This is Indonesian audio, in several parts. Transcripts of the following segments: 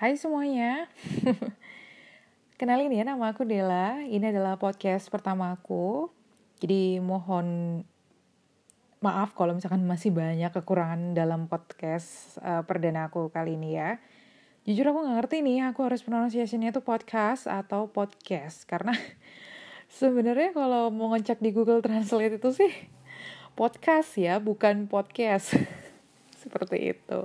Hai semuanya. Kenalin ya nama aku Dela. Ini adalah podcast pertama aku. Jadi mohon maaf kalau misalkan masih banyak kekurangan dalam podcast uh, perdana aku kali ini ya. Jujur aku gak ngerti nih aku harus pronunciationnya itu podcast atau podcast? Karena sebenarnya kalau mau ngecek di Google Translate itu sih podcast ya bukan podcast seperti itu.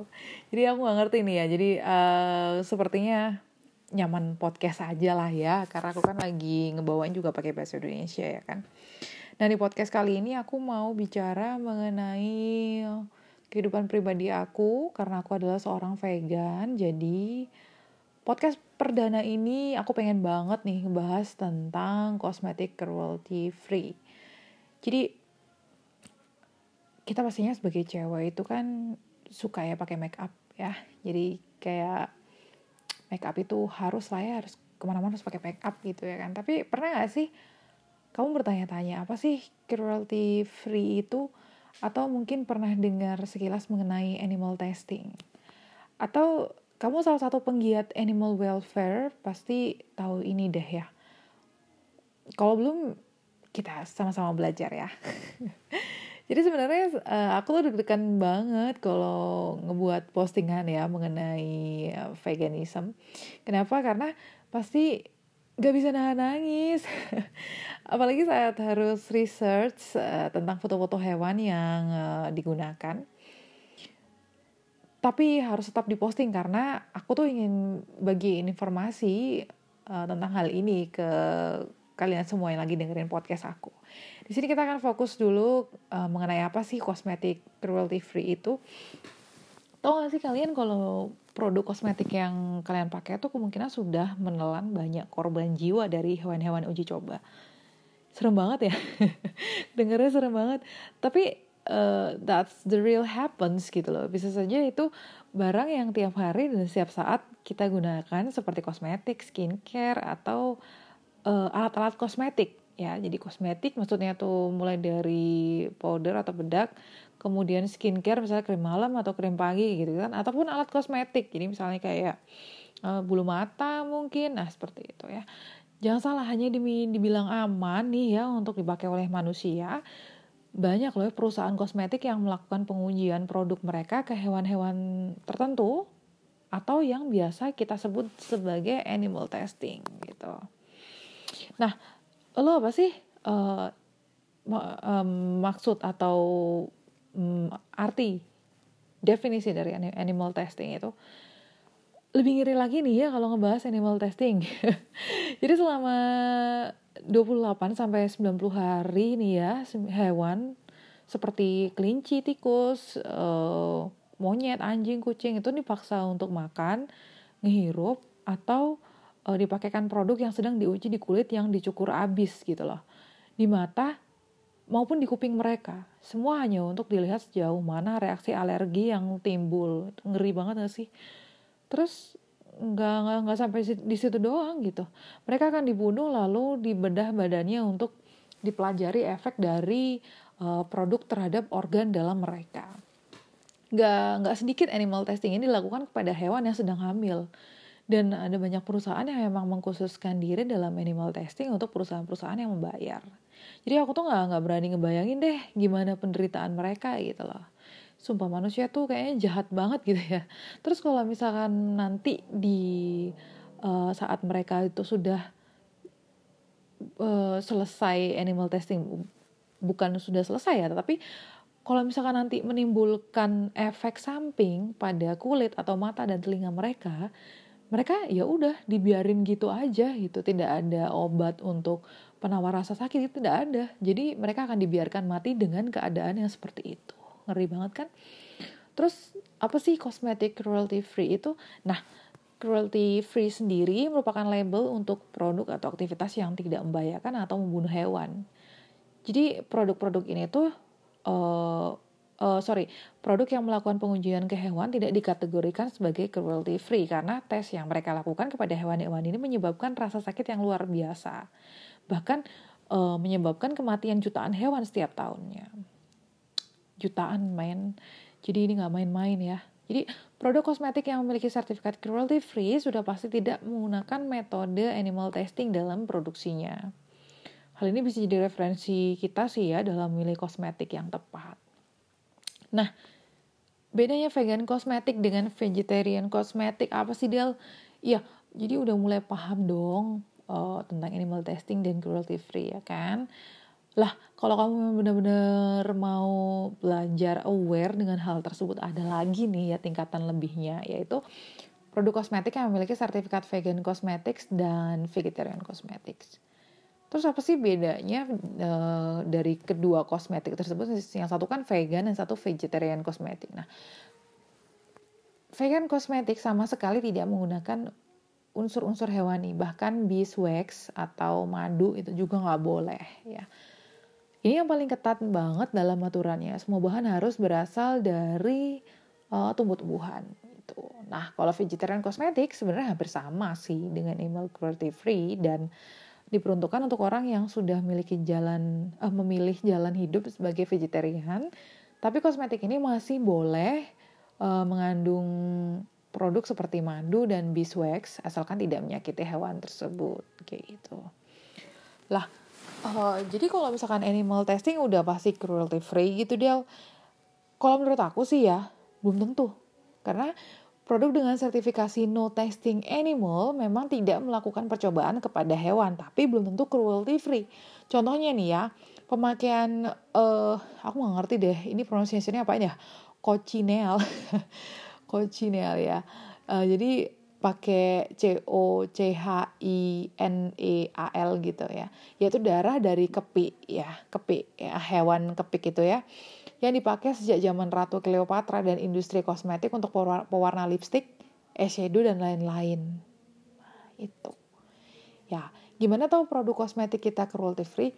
Jadi aku nggak ngerti nih ya. Jadi uh, sepertinya nyaman podcast aja lah ya. Karena aku kan lagi ngebawain juga pakai bahasa Indonesia ya kan. Nah di podcast kali ini aku mau bicara mengenai kehidupan pribadi aku. Karena aku adalah seorang vegan. Jadi podcast perdana ini aku pengen banget nih ngebahas tentang kosmetik cruelty free. Jadi kita pastinya sebagai cewek itu kan suka ya pakai make up ya. Jadi kayak make up itu harus lah ya harus ke mana-mana harus pakai make up gitu ya kan. Tapi pernah gak sih kamu bertanya-tanya apa sih cruelty free itu? Atau mungkin pernah dengar sekilas mengenai animal testing? Atau kamu salah satu penggiat animal welfare pasti tahu ini deh ya. Kalau belum kita sama-sama belajar ya Jadi sebenarnya uh, aku tuh deg-degan banget kalau ngebuat postingan ya mengenai uh, veganism. Kenapa? Karena pasti gak bisa nahan nangis. Apalagi saat harus research uh, tentang foto-foto hewan yang uh, digunakan. Tapi harus tetap diposting karena aku tuh ingin bagiin informasi uh, tentang hal ini ke kalian semua yang lagi dengerin podcast aku. Di sini kita akan fokus dulu uh, mengenai apa sih kosmetik cruelty free itu. Tahu gak sih kalian kalau produk kosmetik yang kalian pakai itu kemungkinan sudah menelan banyak korban jiwa dari hewan-hewan uji coba. Serem banget ya. Dengarnya serem banget. Tapi uh, that's the real happens gitu loh. Bisa saja itu barang yang tiap hari dan setiap saat kita gunakan seperti kosmetik, skincare atau uh, alat-alat kosmetik ya. Jadi kosmetik maksudnya tuh mulai dari powder atau bedak kemudian skincare misalnya krim malam atau krim pagi gitu kan. Ataupun alat kosmetik. Jadi misalnya kayak uh, bulu mata mungkin. Nah seperti itu ya. Jangan salah hanya dibilang aman nih ya untuk dipakai oleh manusia. Banyak loh perusahaan kosmetik yang melakukan pengujian produk mereka ke hewan-hewan tertentu atau yang biasa kita sebut sebagai animal testing gitu. Nah, lo apa sih uh, um, maksud atau um, arti definisi dari animal testing itu lebih ngiri lagi nih ya kalau ngebahas animal testing. Jadi selama 28 sampai 90 hari nih ya hewan seperti kelinci, tikus, uh, monyet, anjing, kucing itu dipaksa untuk makan, ngehirup atau uh, dipakaikan produk yang sedang diuji di kulit yang dicukur abis gitu loh. Di mata maupun di kuping mereka. Semua hanya untuk dilihat sejauh mana reaksi alergi yang timbul. Ngeri banget gak sih? Terus nggak nggak nggak sampai di situ doang gitu. Mereka akan dibunuh lalu dibedah badannya untuk dipelajari efek dari uh, produk terhadap organ dalam mereka. Nggak nggak sedikit animal testing ini dilakukan kepada hewan yang sedang hamil dan ada banyak perusahaan yang memang mengkhususkan diri dalam animal testing untuk perusahaan-perusahaan yang membayar. Jadi aku tuh nggak nggak berani ngebayangin deh gimana penderitaan mereka gitu loh. Sumpah manusia tuh kayaknya jahat banget gitu ya. Terus kalau misalkan nanti di uh, saat mereka itu sudah uh, selesai animal testing, bukan sudah selesai ya, tapi kalau misalkan nanti menimbulkan efek samping pada kulit atau mata dan telinga mereka, mereka ya udah dibiarin gitu aja gitu. Tidak ada obat untuk penawar rasa sakit itu tidak ada. Jadi mereka akan dibiarkan mati dengan keadaan yang seperti itu. Ngeri banget kan? Terus apa sih kosmetik cruelty free itu? Nah cruelty free sendiri merupakan label untuk produk atau aktivitas yang tidak membahayakan atau membunuh hewan. Jadi produk-produk ini tuh uh, uh, sorry, produk yang melakukan pengujian ke hewan tidak dikategorikan sebagai cruelty free karena tes yang mereka lakukan kepada hewan-hewan ini menyebabkan rasa sakit yang luar biasa. Bahkan uh, menyebabkan kematian jutaan hewan setiap tahunnya. Jutaan main. Jadi ini nggak main-main ya. Jadi produk kosmetik yang memiliki sertifikat cruelty free sudah pasti tidak menggunakan metode animal testing dalam produksinya. Hal ini bisa jadi referensi kita sih ya dalam memilih kosmetik yang tepat. Nah, bedanya vegan kosmetik dengan vegetarian kosmetik apa sih Del? Iya, jadi udah mulai paham dong uh, tentang animal testing dan cruelty free ya kan? Lah, kalau kamu benar-benar mau belajar aware dengan hal tersebut, ada lagi nih ya tingkatan lebihnya, yaitu produk kosmetik yang memiliki sertifikat vegan cosmetics dan vegetarian cosmetics. Terus apa sih bedanya e, dari kedua kosmetik tersebut? Yang satu kan vegan, yang satu vegetarian cosmetic. Nah, vegan cosmetic sama sekali tidak menggunakan unsur-unsur hewani, bahkan beeswax atau madu itu juga nggak boleh ya. Ini yang paling ketat banget dalam aturannya. Semua bahan harus berasal dari uh, tumbuh-tumbuhan. Gitu. Nah, kalau vegetarian kosmetik sebenarnya hampir sama sih dengan animal cruelty free dan diperuntukkan untuk orang yang sudah memiliki jalan uh, memilih jalan hidup sebagai vegetarian. Tapi kosmetik ini masih boleh uh, mengandung produk seperti madu dan beeswax asalkan tidak menyakiti hewan tersebut kayak gitu. Lah, Uh, jadi kalau misalkan animal testing udah pasti cruelty free gitu dia. Kalau menurut aku sih ya belum tentu. Karena produk dengan sertifikasi no testing animal memang tidak melakukan percobaan kepada hewan, tapi belum tentu cruelty free. Contohnya nih ya, pemakaian uh, aku nggak ngerti deh, ini pronunciation-nya apa ya? Cochineal. Cochineal ya. Uh, jadi pakai C O C H I N E A L gitu ya yaitu darah dari kepi ya kepi ya hewan kepik itu ya yang dipakai sejak zaman Ratu Cleopatra dan industri kosmetik untuk pewarna lipstick, eyeshadow dan lain-lain. Nah, itu. Ya, gimana tahu produk kosmetik kita cruelty free?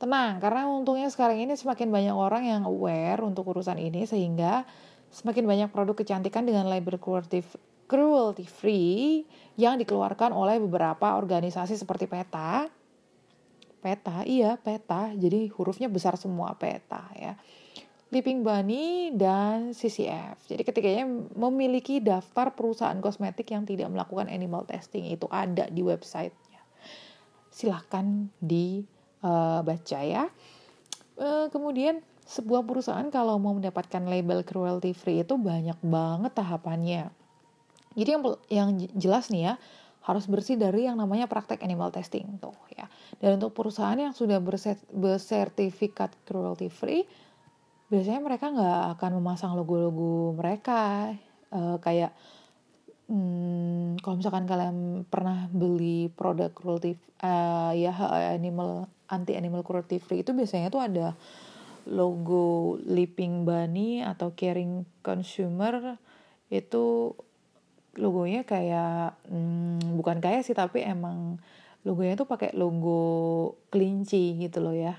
Tenang, karena untungnya sekarang ini semakin banyak orang yang aware untuk urusan ini sehingga semakin banyak produk kecantikan dengan label cruelty cruelty free yang dikeluarkan oleh beberapa organisasi seperti PETA. PETA, iya PETA, jadi hurufnya besar semua PETA ya. Leaping Bunny dan CCF. Jadi ketiganya memiliki daftar perusahaan kosmetik yang tidak melakukan animal testing itu ada di websitenya. Silahkan dibaca uh, ya. Uh, kemudian sebuah perusahaan kalau mau mendapatkan label cruelty free itu banyak banget tahapannya. Jadi yang yang jelas nih ya harus bersih dari yang namanya praktek animal testing tuh ya. Dan untuk perusahaan yang sudah bersertifikat cruelty free, biasanya mereka nggak akan memasang logo-logo mereka. Uh, kayak hmm, kalau misalkan kalian pernah beli produk cruelty uh, ya animal anti animal cruelty free itu biasanya tuh ada logo Leaping Bunny atau Caring Consumer. Itu logonya kayak hmm, bukan kayak sih tapi emang logonya tuh pakai logo kelinci gitu loh ya.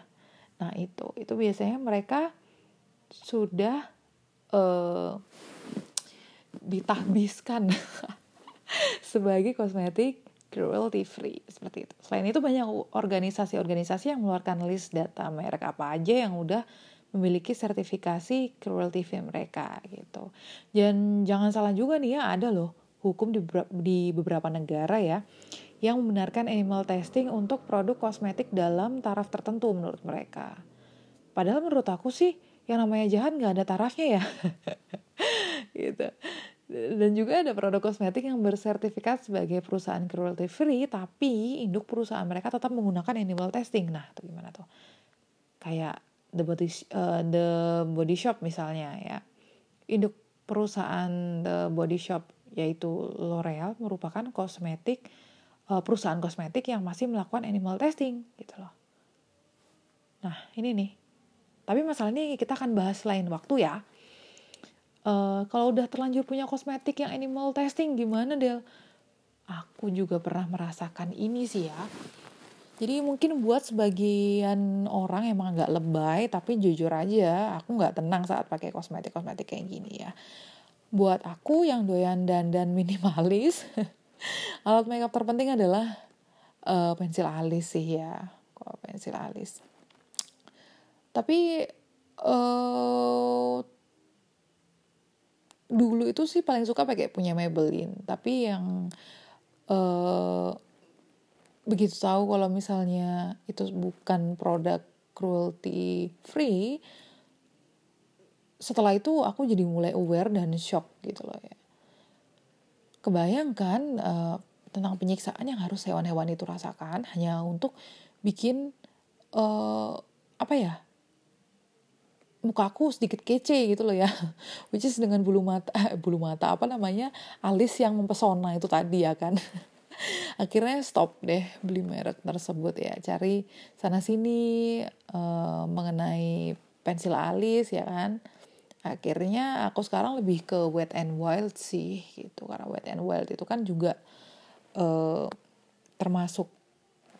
Nah itu itu biasanya mereka sudah uh, ditahbiskan sebagai kosmetik cruelty free seperti itu. Selain itu banyak organisasi-organisasi yang mengeluarkan list data merek apa aja yang udah memiliki sertifikasi cruelty free mereka gitu. Dan jangan salah juga nih ya ada loh hukum di, di beberapa negara ya yang membenarkan animal testing untuk produk kosmetik dalam taraf tertentu menurut mereka. Padahal menurut aku sih yang namanya jahat nggak ada tarafnya ya. gitu. Dan juga ada produk kosmetik yang bersertifikat sebagai perusahaan cruelty free, tapi induk perusahaan mereka tetap menggunakan animal testing. Nah, itu gimana tuh? Kayak the body uh, the body shop misalnya ya. Induk perusahaan the body shop yaitu L'Oreal merupakan kosmetik uh, perusahaan kosmetik yang masih melakukan animal testing gitu loh. Nah, ini nih. Tapi masalah ini kita akan bahas lain waktu ya. Uh, kalau udah terlanjur punya kosmetik yang animal testing gimana Del? Aku juga pernah merasakan ini sih ya. Jadi mungkin buat sebagian orang emang nggak lebay, tapi jujur aja aku nggak tenang saat pakai kosmetik-kosmetik kayak gini ya buat aku yang doyan dan dan minimalis alat makeup terpenting adalah uh, pensil alis sih ya kok pensil alis tapi uh, dulu itu sih paling suka pakai punya Maybelline. Tapi yang uh, begitu tahu kalau misalnya itu bukan produk cruelty free setelah itu aku jadi mulai aware dan shock gitu loh ya. Kebayangkan uh, tentang penyiksaan yang harus hewan-hewan itu rasakan hanya untuk bikin uh, apa ya mukaku sedikit kece gitu loh ya. Which is dengan bulu mata eh, bulu mata apa namanya alis yang mempesona itu tadi ya kan. Akhirnya stop deh beli merek tersebut ya. Cari sana sini uh, mengenai pensil alis ya kan. Akhirnya aku sekarang lebih ke wet and wild sih gitu. Karena wet and wild itu kan juga uh, termasuk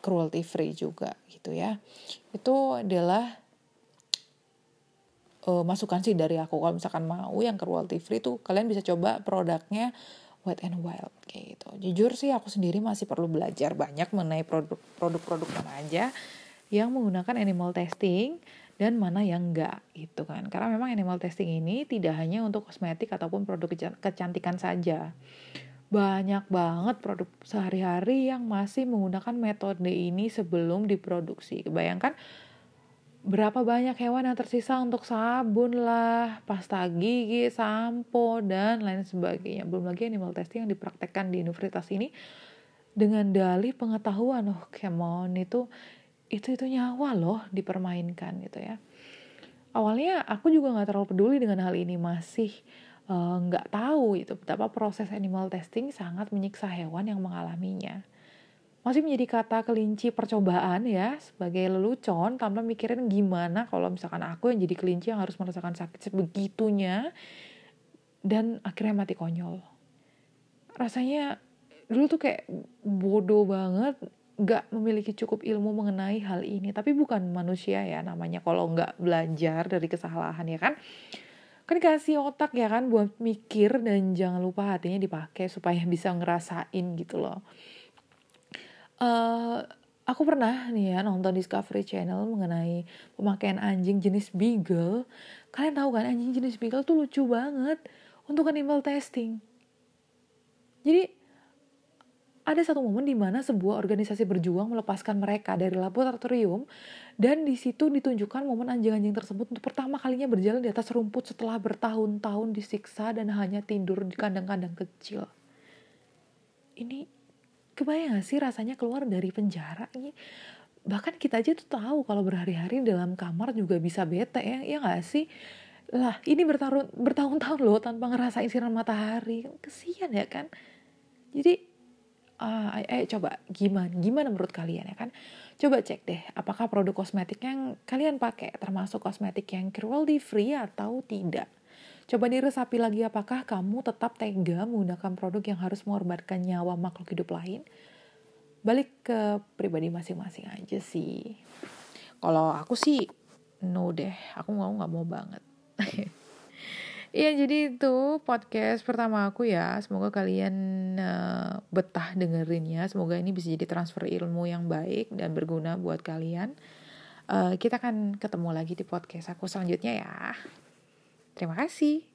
cruelty free juga gitu ya. Itu adalah uh, masukan sih dari aku kalau misalkan mau yang cruelty free tuh kalian bisa coba produknya Wet and Wild kayak gitu. Jujur sih aku sendiri masih perlu belajar banyak mengenai produk-produk mana aja yang menggunakan animal testing dan mana yang enggak gitu kan. Karena memang animal testing ini tidak hanya untuk kosmetik ataupun produk kecantikan saja. Banyak banget produk sehari-hari yang masih menggunakan metode ini sebelum diproduksi. Kebayangkan berapa banyak hewan yang tersisa untuk sabun lah, pasta gigi, sampo, dan lain sebagainya. Belum lagi animal testing yang dipraktekkan di universitas ini dengan dalih pengetahuan. Oh, come on, itu itu itu nyawa loh dipermainkan gitu ya. Awalnya aku juga nggak terlalu peduli dengan hal ini, masih eh, nggak uh, tahu itu betapa proses animal testing sangat menyiksa hewan yang mengalaminya masih menjadi kata kelinci percobaan ya sebagai lelucon tanpa mikirin gimana kalau misalkan aku yang jadi kelinci yang harus merasakan sakit sebegitunya dan akhirnya mati konyol. Rasanya dulu tuh kayak bodoh banget gak memiliki cukup ilmu mengenai hal ini. Tapi bukan manusia ya namanya kalau nggak belajar dari kesalahan ya kan. Kan kasih otak ya kan buat mikir dan jangan lupa hatinya dipakai supaya bisa ngerasain gitu loh uh, aku pernah nih ya nonton Discovery Channel mengenai pemakaian anjing jenis beagle. Kalian tahu kan anjing jenis beagle tuh lucu banget untuk animal testing. Jadi ada satu momen di mana sebuah organisasi berjuang melepaskan mereka dari laboratorium dan di situ ditunjukkan momen anjing-anjing tersebut untuk pertama kalinya berjalan di atas rumput setelah bertahun-tahun disiksa dan hanya tidur di kandang-kandang kecil. Ini kebayang gak sih rasanya keluar dari penjara ini? Bahkan kita aja tuh tahu kalau berhari-hari dalam kamar juga bisa bete ya ya gak sih? Lah ini bertahun bertahun-tahun loh tanpa ngerasain sinar matahari. Kesian ya kan? Jadi uh, eh coba gimana gimana menurut kalian ya kan? Coba cek deh apakah produk kosmetik yang kalian pakai termasuk kosmetik yang cruelty free atau tidak Coba diresapi lagi apakah kamu tetap tega menggunakan produk yang harus mengorbankan nyawa makhluk hidup lain? Balik ke pribadi masing-masing aja sih. Kalau aku sih no deh, aku mau nggak mau banget. Iya jadi itu podcast pertama aku ya. Semoga kalian uh, betah dengerinnya. Semoga ini bisa jadi transfer ilmu yang baik dan berguna buat kalian. Uh, kita akan ketemu lagi di podcast aku selanjutnya ya. Terima kasih.